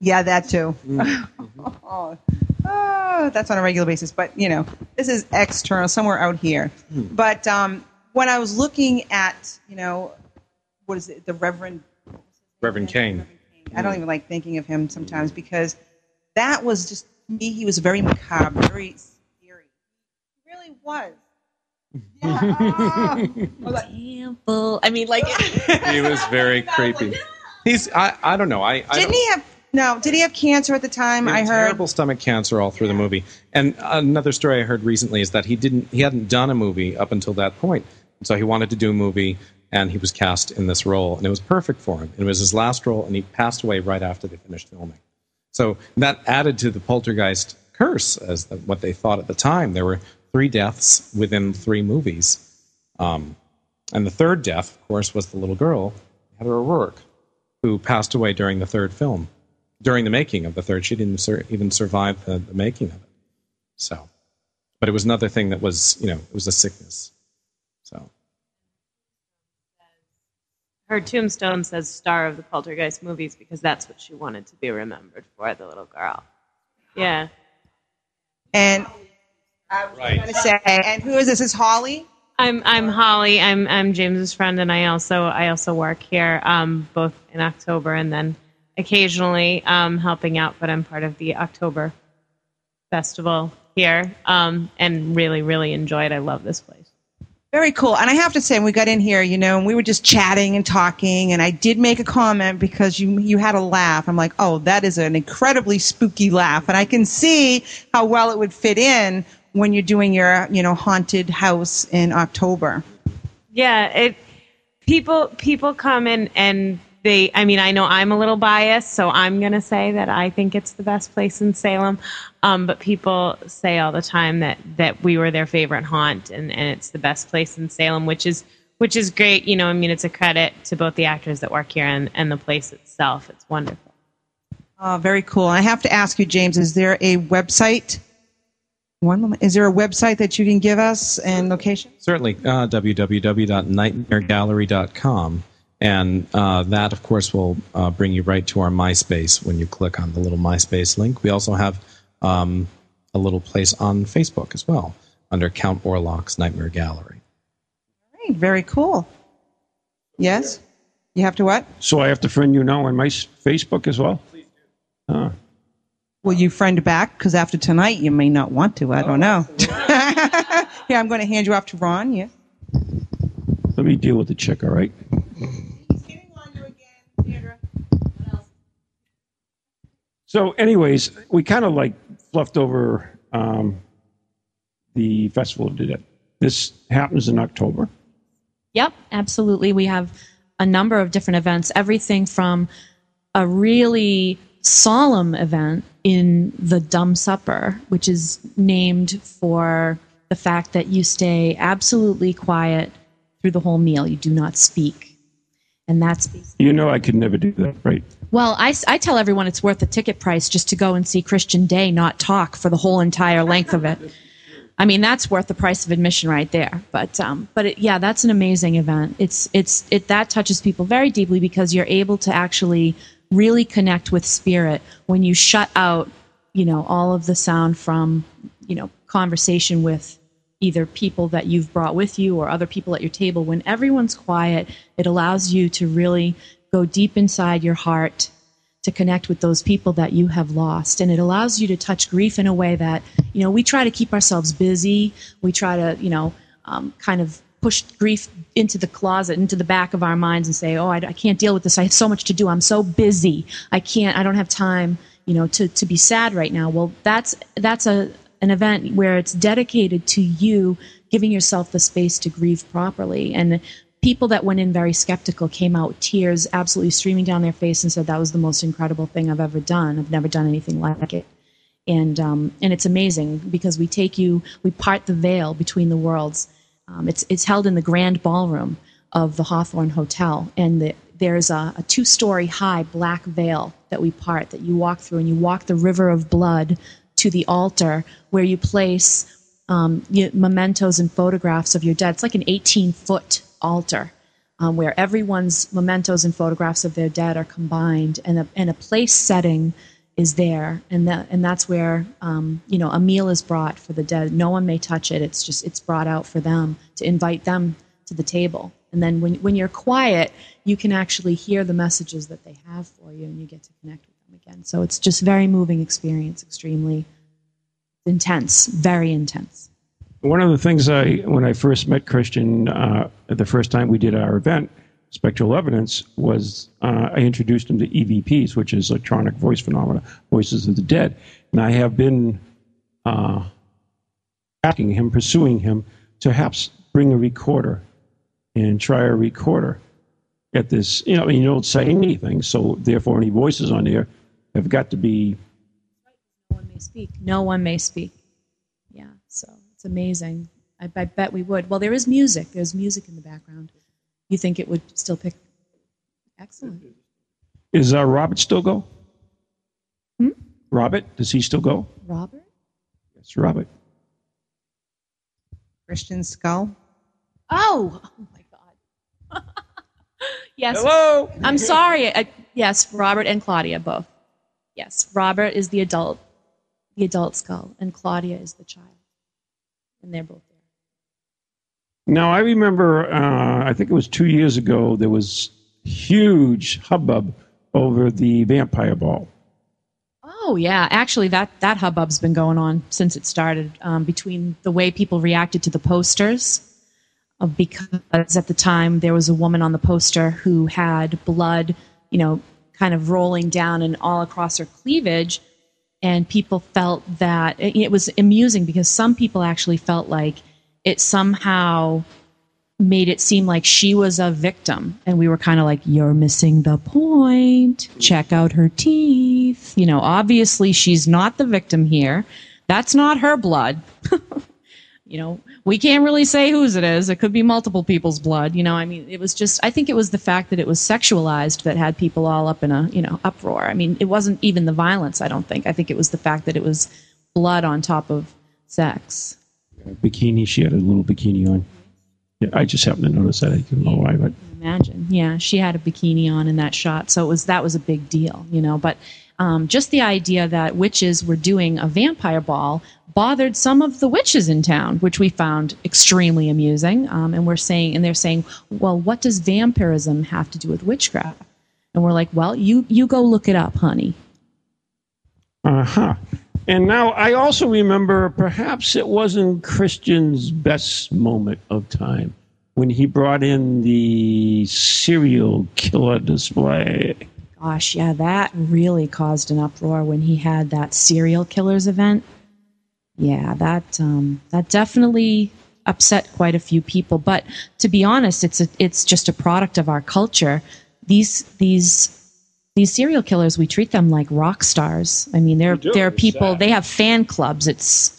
Yeah, that too. Mm-hmm. oh, oh, that's on a regular basis. But, you know, this is external, somewhere out here. Hmm. But um, when I was looking at, you know, what is it, the Reverend, Reverend Kane. I don't even like thinking of him sometimes because that was just, me, he was very macabre, very scary. He really was. Example. I mean, like. he was very creepy. He's I, I don't know. I, I Didn't don't- he have no? Did he have cancer at the time? He had I heard. terrible stomach cancer all through the movie. And another story I heard recently is that he didn't he hadn't done a movie up until that point. So he wanted to do a movie and he was cast in this role and it was perfect for him. It was his last role and he passed away right after they finished filming. So that added to the poltergeist curse as the, what they thought at the time. There were three deaths within three movies. Um, and the third death, of course, was the little girl, Heather O'Rourke, who passed away during the third film during the making of the third. She didn't sur- even survive the, the making of it. So, but it was another thing that was, you know, it was a sickness. So, Her tombstone says star of the Poltergeist movies because that's what she wanted to be remembered for, the little girl. Yeah. And I was Right. going to say, and who is this? Is Holly? I'm I'm Holly. I'm I'm James's friend, and I also I also work here, um, both in October and then occasionally um, helping out. But I'm part of the October festival here, um, and really really enjoy it. I love this place. Very cool. And I have to say, when we got in here, you know, and we were just chatting and talking, and I did make a comment because you you had a laugh. I'm like, oh, that is an incredibly spooky laugh, and I can see how well it would fit in when you're doing your you know haunted house in October. Yeah, it people people come in and they I mean I know I'm a little biased, so I'm gonna say that I think it's the best place in Salem. Um, but people say all the time that that we were their favorite haunt and, and it's the best place in Salem, which is which is great. You know, I mean it's a credit to both the actors that work here and, and the place itself. It's wonderful. Oh, very cool. I have to ask you, James, is there a website? One moment. Is there a website that you can give us and location? certainly uh, www.nightmaregallery.com. And uh, that, of course, will uh, bring you right to our MySpace when you click on the little MySpace link. We also have um, a little place on Facebook as well under Count Orlok's Nightmare Gallery. Great, very cool. Yes? You have to what? So I have to friend you now on my Facebook as well? Please Ah. Will you friend back? Because after tonight, you may not want to. I don't know. Here, I'm going to hand you off to Ron. Yeah. Let me deal with the chick, all right? So, anyways, we kind of like fluffed over um, the Festival of Dead. This happens in October. Yep, absolutely. We have a number of different events, everything from a really solemn event in the Dumb Supper, which is named for the fact that you stay absolutely quiet through the whole meal. You do not speak. And that's You know, I could never do that, right? Well, I, I tell everyone it's worth the ticket price just to go and see Christian Day not talk for the whole entire length of it. I mean, that's worth the price of admission right there. But um, but it, yeah, that's an amazing event. It's it's it that touches people very deeply because you're able to actually really connect with spirit when you shut out, you know, all of the sound from you know conversation with either people that you've brought with you or other people at your table. When everyone's quiet, it allows you to really go deep inside your heart to connect with those people that you have lost. And it allows you to touch grief in a way that, you know, we try to keep ourselves busy. We try to, you know, um, kind of push grief into the closet, into the back of our minds and say, oh, I, I can't deal with this. I have so much to do. I'm so busy. I can't, I don't have time, you know, to, to be sad right now. Well, that's, that's a, an event where it's dedicated to you giving yourself the space to grieve properly. And people that went in very skeptical came out tears absolutely streaming down their face and said that was the most incredible thing I've ever done. I've never done anything like it. And um, and it's amazing because we take you, we part the veil between the worlds. Um, it's it's held in the grand ballroom of the Hawthorne Hotel, and the, there's a, a two-story high black veil that we part that you walk through, and you walk the river of blood to the altar where you place um, you, mementos and photographs of your dead. It's like an 18 foot altar um, where everyone's mementos and photographs of their dead are combined, and a, and a place setting is there, and that and that's where um, you know a meal is brought for the dead. No one may touch it. It's just it's brought out for them to invite them to the table. And then when when you're quiet, you can actually hear the messages that they have for you, and you get to connect with them again. So it's just very moving experience, extremely intense, very intense. One of the things I, when I first met Christian, uh, the first time we did our event, Spectral Evidence, was uh, I introduced him to EVPs, which is electronic voice phenomena, voices of the dead. And I have been uh, asking him, pursuing him, to perhaps bring a recorder and try a recorder at this. You know, I mean, you don't say anything, so therefore, any voices on there have got to be. No one may speak. No one may speak. Yeah, so it's amazing. I, I bet we would. Well, there is music. There's music in the background. You think it would still pick? Excellent. Is uh, Robert still go? Hmm? Robert, does he still go? Robert? Yes, Robert. Christian skull. Oh, oh my God. yes. Hello. I'm sorry. I, yes, Robert and Claudia both. Yes, Robert is the adult, the adult skull, and Claudia is the child, and they're both there. Now, I remember, uh, I think it was two years ago, there was huge hubbub over the vampire ball. Oh yeah, actually, that that hubbub's been going on since it started. Um, between the way people reacted to the posters, uh, because at the time there was a woman on the poster who had blood, you know, kind of rolling down and all across her cleavage, and people felt that it, was amusing because some people actually felt like it somehow made it seem like she was a victim. And we were kind of like you're missing the point. Check out her teeth. You know obviously she's not the victim here. That's not her blood you know we can't really say whose it is. It could be multiple people's blood you know i mean it was just i think it was the fact that it was sexualized that had people all up in a you know uproar. I mean it wasn't even the violence i don't think. I think it was the fact that it was blood on top of sex. Bikini, she had a little bikini on. Yeah, I just happened to notice that. I don't know why, but imagine. Yeah she had a bikini on in that shot so it was that was a big deal you know but um, just the idea that witches were doing a vampire ball bothered some of the witches in town which we found extremely amusing um, and we're saying and they're saying well what does vampirism have to do with witchcraft and we're like well you you go look it up honey Uh huh. And now I also remember perhaps it wasn't Christian's best moment of time when he brought in the serial killer display. Gosh, yeah, that really caused an uproar when he had that serial killers event. Yeah, that um, that definitely upset quite a few people. But to be honest, it's a, it's just a product of our culture. These these these serial killers, we treat them like rock stars. I mean, they're do. they're people. sad. They have fan clubs. It's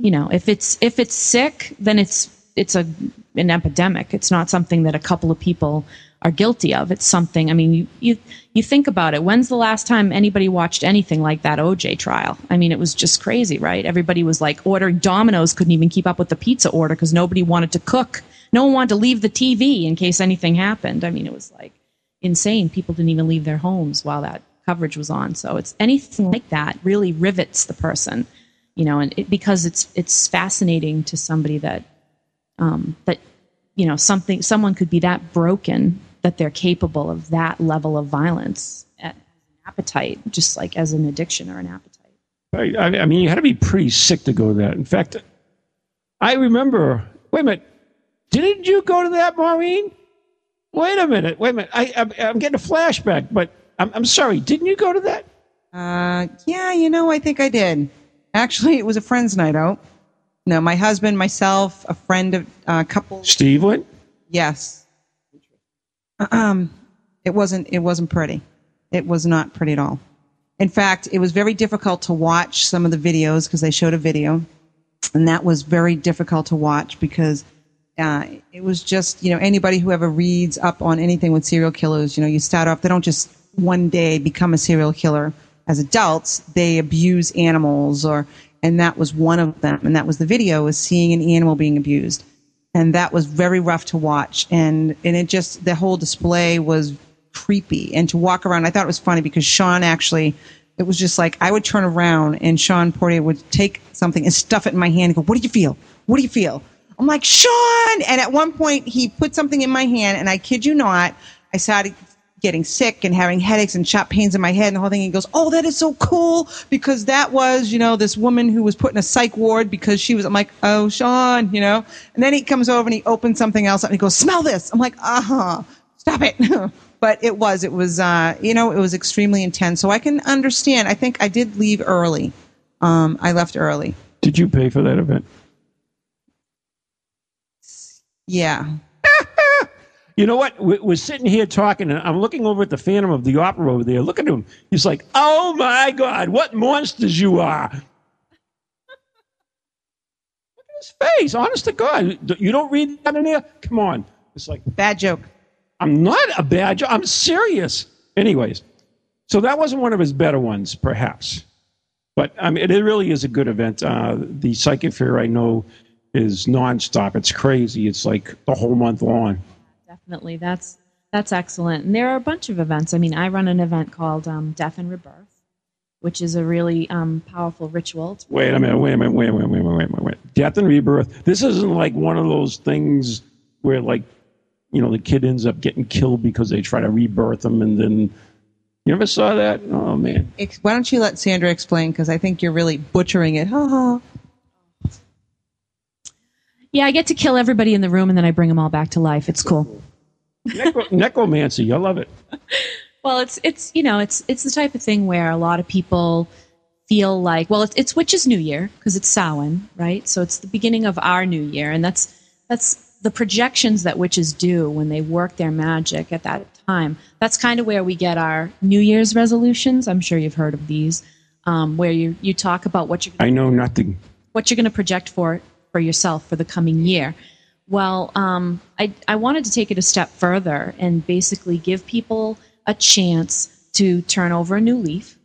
you know, if it's if it's sick, then it's it's a an epidemic. It's not something that a couple of people are guilty of. It's something. I mean, you you you think about it. When's the last time anybody watched anything like that OJ trial? I mean, it was just crazy, right? Everybody was like ordering Domino's, couldn't even keep up with the pizza order because nobody wanted to cook. No one wanted to leave the TV in case anything happened. I mean, it was like insane. People didn't even leave their homes while that coverage was on. So it's anything like that really rivets the person, you know, and it, because it's it's fascinating to somebody that um, that you know something someone could be that broken that they're capable of that level of violence at an appetite, just like as an addiction or an appetite. I, I, I mean, you had to be pretty sick to go to that. In fact, I remember. Wait a minute. Didn't you go to that, Maureen? Wait a minute. Wait a minute. I, I'm, I'm getting a flashback, but I'm, I'm sorry. Didn't you go to that? Uh, yeah, you know, I think I did. Actually, it was a friend's night out. No, my husband, myself, a friend of a uh, couple. Steve went. Yes. Um, it wasn't. It wasn't pretty. It was not pretty at all. In fact, it was very difficult to watch some of the videos because they showed a video, and that was very difficult to watch because uh, it was just you know anybody who ever reads up on anything with serial killers, you know, you start off. They don't just one day become a serial killer as adults. They abuse animals, or and that was one of them. And that was the video was seeing an animal being abused, and that was very rough to watch. And and it just the whole display was creepy. And to walk around, I thought it was funny because Sean actually. It was just like I would turn around and Sean Poirier would take something and stuff it in my hand and go, "What do you feel? What do you feel?" I'm like, Sean! And at one point, he put something in my hand, and I kid you not, I started getting sick and having headaches and sharp pains in my head and the whole thing. He goes, "Oh, that is so cool because that was, you know, this woman who was put in a psych ward because she was." I'm like, "Oh, Sean," you know. And then he comes over and he opens something else up and he goes, "Smell this." I'm like, "Uh huh, stop it." but it was, it was, uh, you know, it was extremely intense. So I can understand. I think I did leave early. Um, I left early. Did you pay for that event? Yeah. You know what? We- We're sitting here talking, and I'm looking over at the Phantom of the Opera over there. Look at him. He's like, "Oh my God, what monsters you are!" Look at his face. Honest to God, you don't read that in here. Come on. It's like bad joke. I'm not a bad joke. I'm serious. Anyways, so that wasn't one of his better ones, perhaps. But I mean, it really is a good event. Uh, the Psychic Fair, I know, is nonstop. It's crazy. It's like the whole month long. Definitely, that's that's excellent. And there are a bunch of events. I mean, I run an event called um, Death and Rebirth, which is a really um, powerful ritual. It's Wait a minute. Wait a minute. Wait, wait, wait, wait, wait, wait, wait. Death and rebirth. This isn't like one of those things where, like, you know, the kid ends up getting killed because they try to rebirth him, and then you ever saw that? Oh man. Why don't you let Sandra explain? Because I think you're really butchering it. Ha ha. Yeah, I get to kill everybody in the room and then I bring them all back to life. It's cool. Necro- necromancy. I love it. Well, it's it's you know it's it's the type of thing where a lot of people feel like well it's it's Witches New Year because it's Samhain, right? So it's the beginning of our new year, and that's that's the projections that witches do when they work their magic at that time. That's kind of where we get our New Year's resolutions. I'm sure you've heard of these, um, where you you talk about what you're I know nothing. what you're going to project for for yourself for the coming year. Well, um, I, I wanted to take it a step further and basically give people a chance to turn over a new leaf.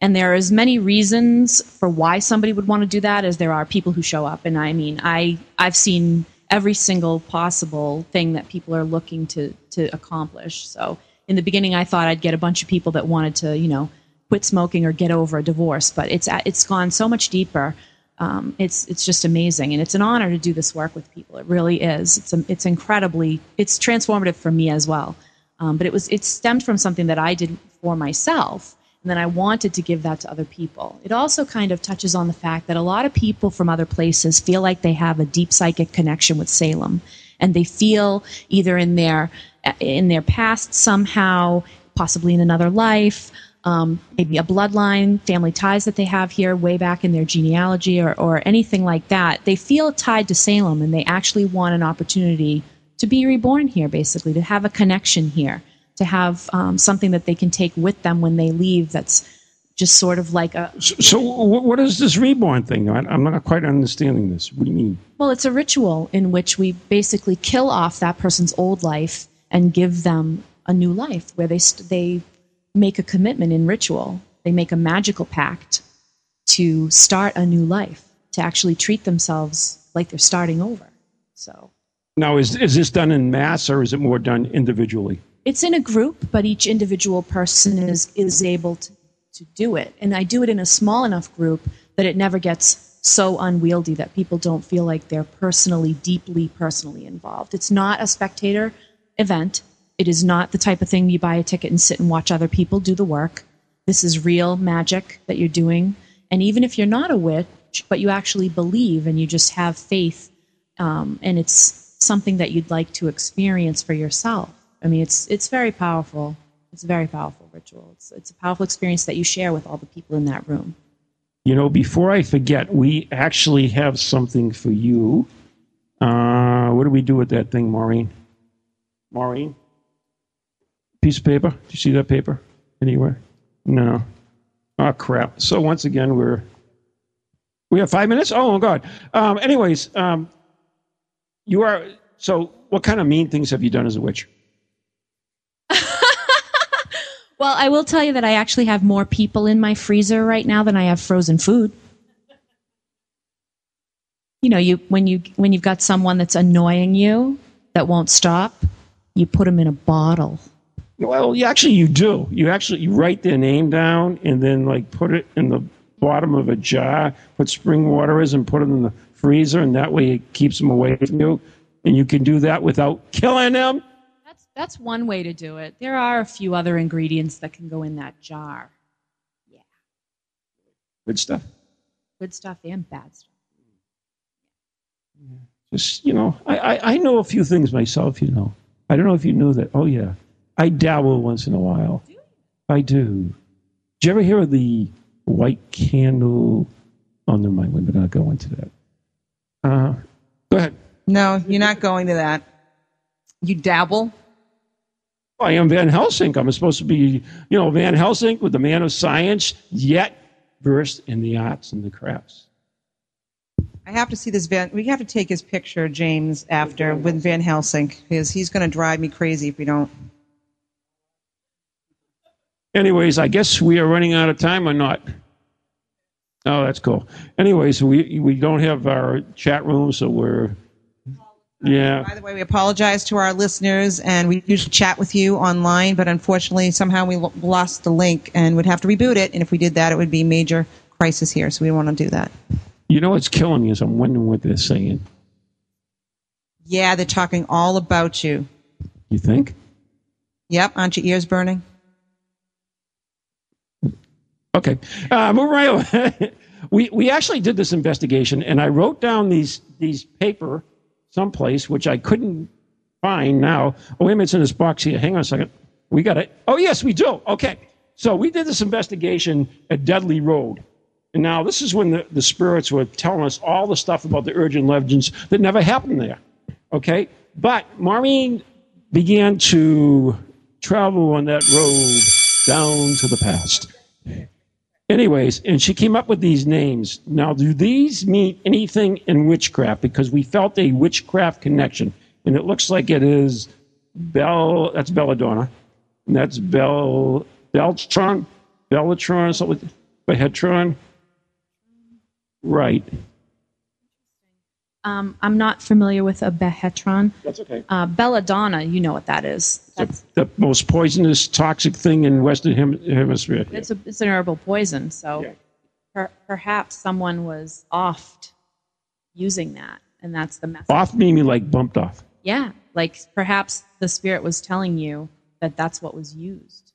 And there are as many reasons for why somebody would want to do that as there are people who show up. And I mean, I, I've seen every single possible thing that people are looking to, to accomplish. So in the beginning, I thought I'd get a bunch of people that wanted to, you know, quit smoking or get over a divorce, but it's, it's gone so much deeper um, it's it's just amazing, and it's an honor to do this work with people. It really is. It's a, it's incredibly it's transformative for me as well. Um, but it was it stemmed from something that I did for myself, and then I wanted to give that to other people. It also kind of touches on the fact that a lot of people from other places feel like they have a deep psychic connection with Salem, and they feel either in their in their past somehow, possibly in another life um, maybe a bloodline, family ties that they have here way back in their genealogy or, or anything like that. They feel tied to Salem and they actually want an opportunity to be reborn here, basically, to have a connection here, to have um, something that they can take with them when they leave that's just sort of like a. So, wh- what is this reborn thing? I, I'm not quite understanding this. What do you mean? Well, it's a ritual in which we basically kill off that person's old life and give them a new life where they, st- they make a commitment in ritual. They make a magical pact to start a new life, to actually treat themselves like they're starting over. So Now, is is this done in mass or is it more done individually? it's in a group, but each individual person is, is able to, to do it. And I do it in a small enough group that it never gets so unwieldy that people don't feel like they're personally, deeply personally involved. It's not a spectator event. It is not the type of thing you buy a ticket and sit and watch other people do the work. This is real magic that you're doing. And even if you're not a witch, but you actually believe and you just have faith, um, and it's something that you'd like to experience for yourself. I mean, it's it's very powerful. It's a very powerful ritual. It's it's a powerful experience that you share with all the people in that room. You know, before I forget, we actually have something for you. Uh, what do we do with that thing, Maureen? Maureen? Piece of paper? Do you see that paper anywhere? No. Oh, crap. So once again, we're. We have five minutes? Oh, God. Um, anyways, um, you are. So, what kind of mean things have you done as a witch? Well, I will tell you that I actually have more people in my freezer right now than I have frozen food. You know, you when you when you've got someone that's annoying you that won't stop, you put them in a bottle. Well, you actually you do. You actually you write their name down and then like put it in the bottom of a jar, put spring water is and put it in the freezer, and that way it keeps them away from you. And you can do that without killing them. that's that's one way to do it. There are a few other ingredients that can go in that jar. Yeah. Good stuff. Good stuff and bad stuff. Just you know, I, I I know a few things myself. You know, I don't know if you knew that. Oh yeah, I dabble once in a while. I do. Did you ever hear of the white candle? Oh, never mind. We're not going to that. Uh, go ahead. No, you're not going to that. You dabble. I am Van Helsing. I'm supposed to be, you know, Van Helsing with the man of science, yet versed in the arts and the crafts. I have to see this Van. We have to take his picture, James, after with Van Helsing, because he's going to drive me crazy if we don't. Anyways, I guess we are running out of time or not. Oh, that's cool. Anyways, we we don't have our chat room, so we're yeah. By the way, we apologize to our listeners, and we usually chat with you online, but unfortunately, somehow we lost the link and would have to reboot it. And if we did that, it would be major crisis here. So we don't want to do that. You know what's killing me is I'm wondering what they're saying. Yeah, they're talking all about you. You think? Yep, aren't your ears burning? Okay, uh, move right on. we we actually did this investigation, and I wrote down these these paper someplace which I couldn't find now. Oh, wait a minute, it's in this box here. Hang on a second. We got it. Oh, yes, we do. Okay, so we did this investigation at Dudley Road. And now this is when the, the spirits were telling us all the stuff about the urgent legends that never happened there. Okay? But Maureen began to travel on that road down to the past. Anyways, and she came up with these names. Now, do these mean anything in witchcraft? Because we felt a witchcraft connection. And it looks like it is Bell, that's Belladonna. And that's Bell, Beltron, Bellatron, something, Behetron. Right. Um, I'm not familiar with a behetron. That's okay. Uh, belladonna, you know what that is. That's The most poisonous, toxic thing in Western hem- Hemisphere. it's a it's an herbal poison. So per, perhaps someone was offed using that, and that's the message. Off meaning like bumped off. Yeah, like perhaps the spirit was telling you that that's what was used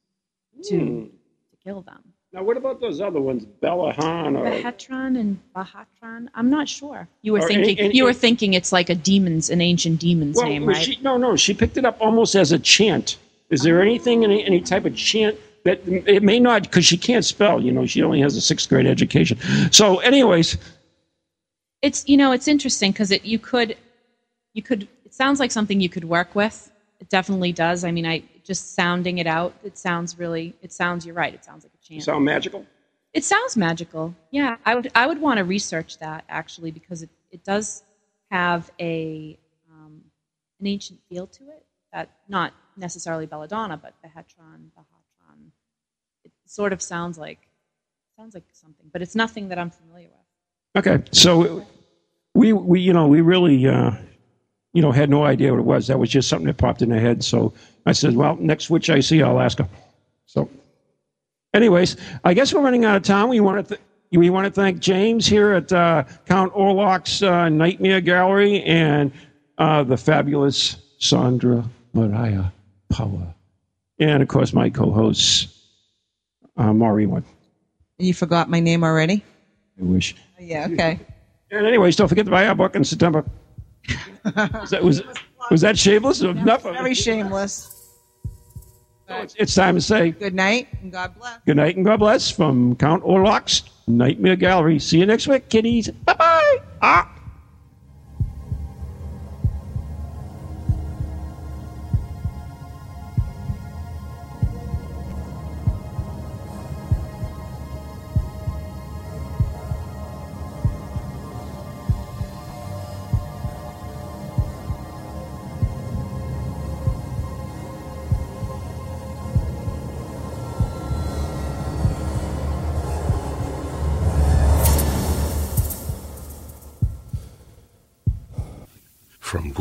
to Hmm. to kill them. Now, what about those other ones, Belahan or Behetron and Bahatron. I'm not sure. You were Or thinking you were thinking it's like a demon's, an ancient demon's Well, name, right? She, no, no, she picked it up almost as a chant. Is there oh. anything, any, any type of chant that it may not, because she can't spell, you know, she only has a sixth grade education. So, anyways, It's you know it's interesting because it you could you could it sounds like something you could work with. It definitely does. I mean, I just sounding it out. It sounds really. It sounds. You're right. It sounds like a chant. sound magical. It sounds magical. Yeah, I would I would want to research that actually because it, it does have a um, an ancient feel to it. That not necessarily belladonna, but the hetron, the bahatron. It sort of sounds like sounds like something, but it's nothing that I'm familiar with. Okay, so we, we you know, we really, uh, you know, had no idea what it was. That was just something that popped in our head. So I said, well, next witch I see, I'll ask her. So, anyways, I guess we're running out of time. We want to. Th- we want to thank James here at uh, Count Orlok's uh, Nightmare Gallery and uh, the fabulous Sandra Mariah Power. And, of course, my co host, uh, Maureen Wood. You forgot my name already? I wish. Yeah, okay. And, anyways, don't forget to buy our book in September. Was that, was, was that shameless? Enough of it. Very shameless. It's, it's time to say Good night and God bless. good night and God bless from Count Orlok's Nightmare Gallery. See you next week, kiddies. Bye bye. Ah.